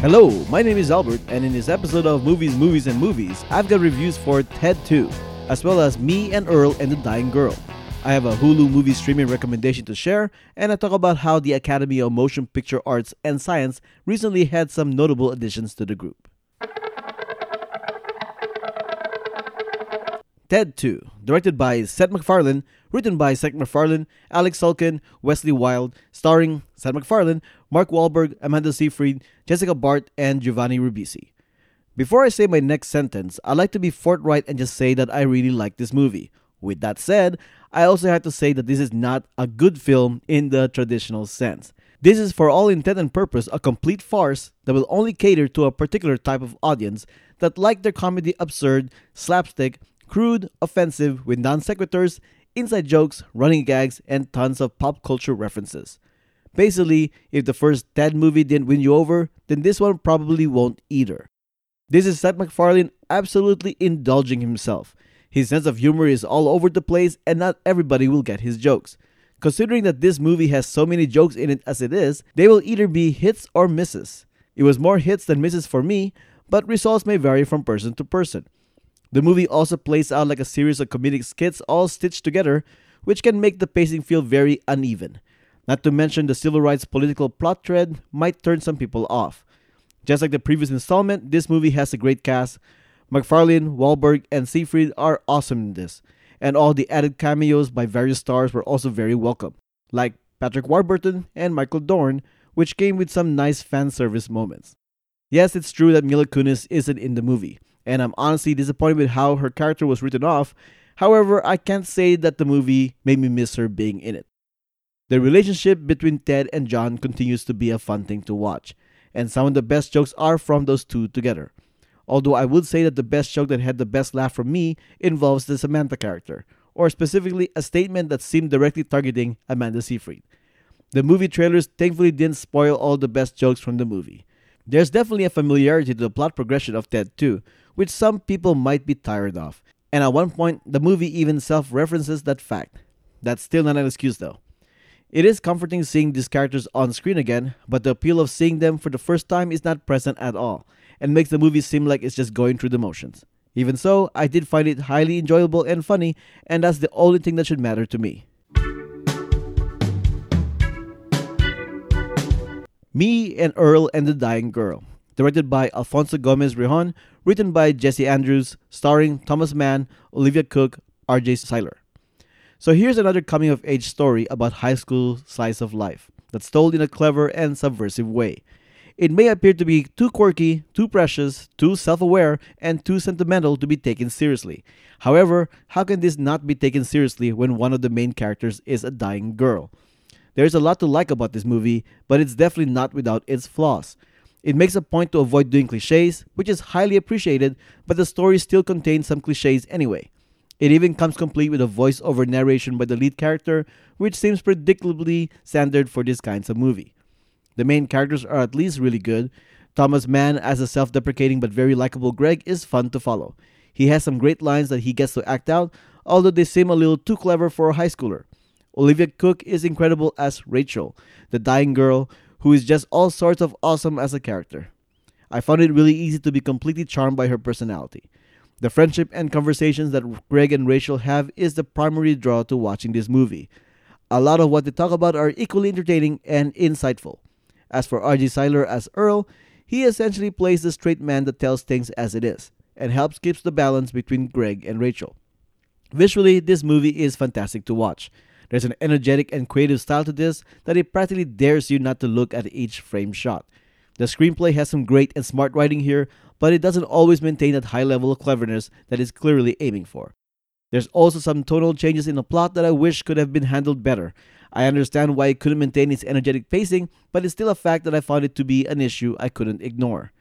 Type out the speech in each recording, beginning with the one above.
Hello, my name is Albert, and in this episode of Movies, Movies, and Movies, I've got reviews for Ted 2, as well as Me and Earl and the Dying Girl. I have a Hulu movie streaming recommendation to share, and I talk about how the Academy of Motion Picture Arts and Science recently had some notable additions to the group. Ted 2, directed by Seth MacFarlane, written by Seth MacFarlane, Alex Sulkin, Wellesley Wild, starring Seth MacFarlane, Mark Wahlberg, Amanda Seyfried, Jessica Barth, and Giovanni Ribisi. Before I say my next sentence, I'd like to be forthright and just say that I really like this movie. With that said, I also have to say that this is not a good film in the traditional sense. This is, for all intent and purpose, a complete farce that will only cater to a particular type of audience that like their comedy absurd, slapstick, crude, offensive, with non sequiturs, inside jokes, running gags, and tons of pop culture references. Basically, if the first Ted movie didn't win you over, then this one probably won't either. This is Seth MacFarlane absolutely indulging himself. His sense of humor is all over the place, and not everybody will get his jokes. Considering that this movie has so many jokes in it as it is, they will either be hits or misses. It was more hits than misses for me, but results may vary from person to person. The movie also plays out like a series of comedic skits all stitched together, which can make the pacing feel very uneven. Not to mention the civil rights political plot thread might turn some people off. Just like the previous installment, this movie has a great cast. MacFarlane, Wahlberg, and Seyfried are awesome in this, and all the added cameos by various stars were also very welcome, like Patrick Warburton and Michael Dorn, which came with some nice fan service moments. Yes, it's true that Mila Kunis isn't in the movie, and I'm honestly disappointed with how her character was written off. However, I can't say that the movie made me miss her being in it. The relationship between Ted and John continues to be a fun thing to watch, and some of the best jokes are from those two together. Although I would say that the best joke that had the best laugh from me involves the Samantha character, or specifically a statement that seemed directly targeting Amanda Seyfried. The movie trailers thankfully didn't spoil all the best jokes from the movie. There's definitely a familiarity to the plot progression of Ted 2, which some people might be tired of. And at one point, the movie even self references that fact. That's still not an excuse though. It is comforting seeing these characters on screen again, but the appeal of seeing them for the first time is not present at all, and makes the movie seem like it's just going through the motions. Even so, I did find it highly enjoyable and funny, and that's the only thing that should matter to me. Me and Earl and the Dying Girl, directed by Alfonso Gomez Rejon, written by Jesse Andrews, starring Thomas Mann, Olivia Cooke, RJ Cyler. So here's another coming of age story about high school slice of life that's told in a clever and subversive way. It may appear to be too quirky, too precious, too self aware, and too sentimental to be taken seriously. However, how can this not be taken seriously when one of the main characters is a dying girl? There's a lot to like about this movie, but it's definitely not without its flaws. It makes a point to avoid doing cliches, which is highly appreciated, but the story still contains some cliches anyway. It even comes complete with a voice-over narration by the lead character, which seems predictably standard for this kinds of movie. The main characters are at least really good. Thomas Mann as a self-deprecating but very likable Greg is fun to follow. He has some great lines that he gets to act out, although they seem a little too clever for a high schooler. Olivia Cooke is incredible as Rachel, the dying girl, who is just all sorts of awesome as a character. I found it really easy to be completely charmed by her personality. The friendship and conversations that Greg and Rachel have is the primary draw to watching this movie. A lot of what they talk about are equally entertaining and insightful. As for R.J. Cyler as Earl, he essentially plays the straight man that tells things as it is and helps keeps the balance between Greg and Rachel. Visually, this movie is fantastic to watch. There's an energetic and creative style to this that it practically dares you not to look at each frame shot. The screenplay has some great and smart writing here, but it doesn't always maintain that high level of cleverness that it's clearly aiming for. There's also some tonal changes in the plot that I wish could have been handled better. I understand why it couldn't maintain its energetic pacing, but it's still a fact that I found it to be an issue I couldn't ignore.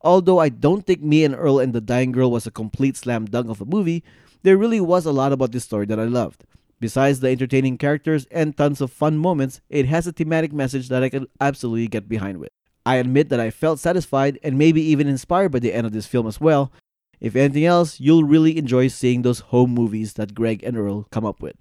Although I don't think Me and Earl and the Dying Girl was a complete slam dunk of a movie, there really was a lot about this story that I loved. Besides the entertaining characters and tons of fun moments, it has a thematic message that I can absolutely get behind with. I admit that I felt satisfied and maybe even inspired by the end of this film as well. If anything else, you'll really enjoy seeing those home movies that Greg and Earl come up with.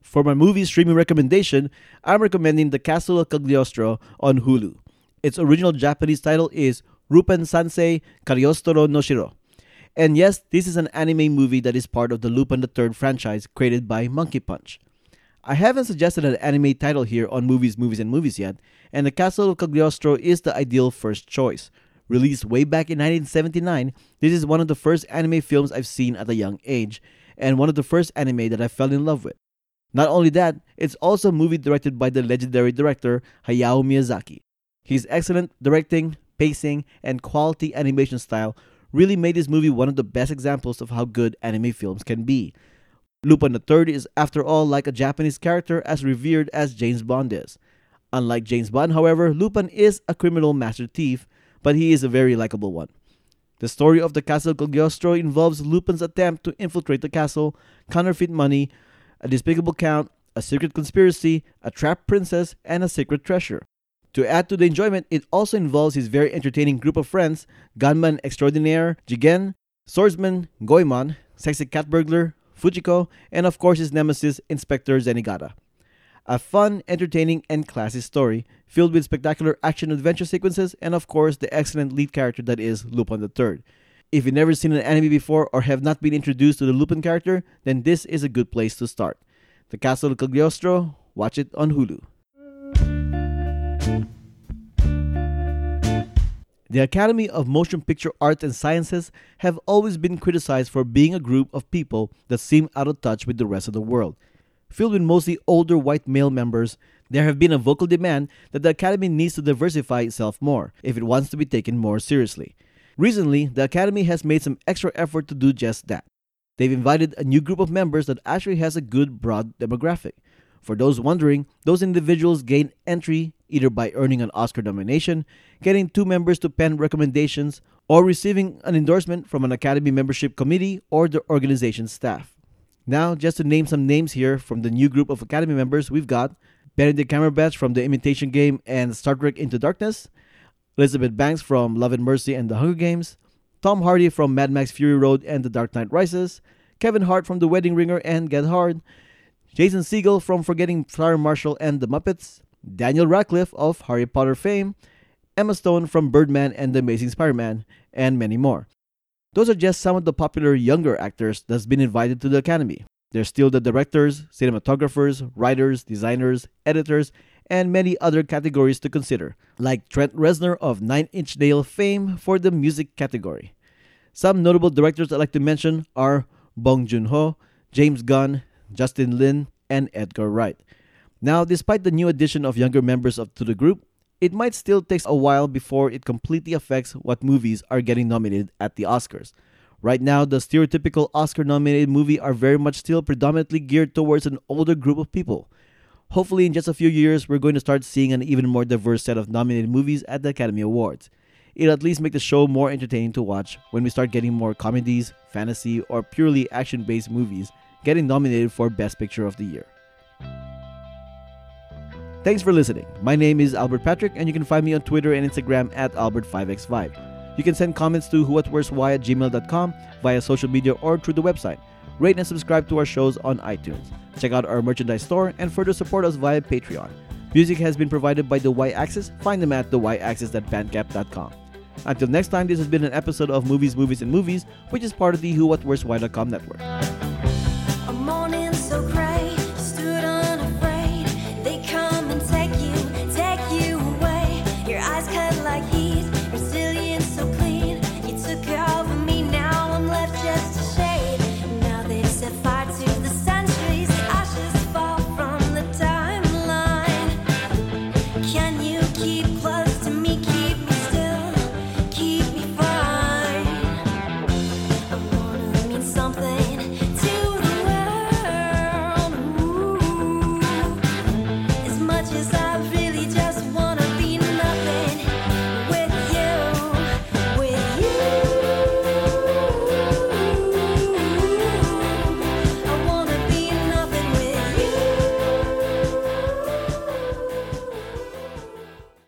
For my movie streaming recommendation, I'm recommending The Castle of Cagliostro on Hulu. Its original Japanese title is Rupan Sansei Cagliostro no Shiro. And yes, this is an anime movie that is part of the Lupin the Third franchise created by Monkey Punch. I haven't suggested an anime title here on Movies, Movies, and Movies yet, and The Castle of Cagliostro is the ideal first choice. Released way back in 1979, this is one of the first anime films I've seen at a young age, and one of the first anime that I fell in love with. Not only that, it's also a movie directed by the legendary director Hayao Miyazaki. His excellent directing, pacing, and quality animation style really made this movie one of the best examples of how good anime films can be. Lupin III is, after all, like a Japanese character as revered as James Bond is. Unlike James Bond, however, Lupin is a criminal master thief, but he is a very likable one. The story of the Castle Cagliostro involves Lupin's attempt to infiltrate the castle, counterfeit money, a despicable count, a secret conspiracy, a trapped princess, and a secret treasure. To add to the enjoyment, it also involves his very entertaining group of friends gunman extraordinaire Jigen, swordsman Goemon, sexy cat burglar Fujiko, and of course his nemesis Inspector Zenigata. A fun, entertaining, and classy story filled with spectacular action adventure sequences and of course the excellent lead character that is Lupin III. If you've never seen an anime before or have not been introduced to the Lupin character, then this is a good place to start. The Castle of Cagliostro, watch it on Hulu. The Academy of Motion Picture Arts and Sciences have always been criticized for being a group of people that seem out of touch with the rest of the world. Filled with mostly older white male members, there have been a vocal demand that the Academy needs to diversify itself more if it wants to be taken more seriously. Recently, the Academy has made some extra effort to do just that. They've invited a new group of members that actually has a good broad demographic. For those wondering, those individuals gain entry either by earning an Oscar nomination, getting two members to pen recommendations, or receiving an endorsement from an Academy membership committee or the organization's staff. Now, just to name some names here from the new group of Academy members, we've got Benedict Cumberbatch from The Imitation Game and Star Trek Into Darkness, Elizabeth Banks from Love and Mercy and The Hunger Games, Tom Hardy from Mad Max Fury Road and The Dark Knight Rises, Kevin Hart from The Wedding Ringer and Get Hard, Jason Segel from Forgetting Sarah Marshall and The Muppets, Daniel Radcliffe of Harry Potter fame, Emma Stone from Birdman and The Amazing Spider-Man, and many more. Those are just some of the popular younger actors that's been invited to the Academy. There's still the directors, cinematographers, writers, designers, editors, and many other categories to consider, like Trent Reznor of Nine Inch Nail fame for the music category. Some notable directors I'd like to mention are Bong Joon Ho, James Gunn, Justin Lin, and Edgar Wright. Now, despite the new addition of younger members of, to the group, it might still take a while before it completely affects what movies are getting nominated at the Oscars. Right now, the stereotypical Oscar nominated movie are very much still predominantly geared towards an older group of people. Hopefully, in just a few years, we're going to start seeing an even more diverse set of nominated movies at the Academy Awards. It'll at least make the show more entertaining to watch when we start getting more comedies, fantasy, or purely action based movies getting nominated for Best Picture of the Year. Thanks for listening. My name is Albert Patrick, and you can find me on Twitter and Instagram at Albert5x5. You can send comments to whowhatwhereswhy at gmail.com via social media or through the website. Rate and subscribe to our shows on iTunes. Check out our merchandise store and further support us via Patreon. Music has been provided by The Y Axis. Find them at thyaxis.bandcamp.com. Until next time, this has been an episode of Movies, Movies, and Movies, which is part of the Who What Where's Why.com network.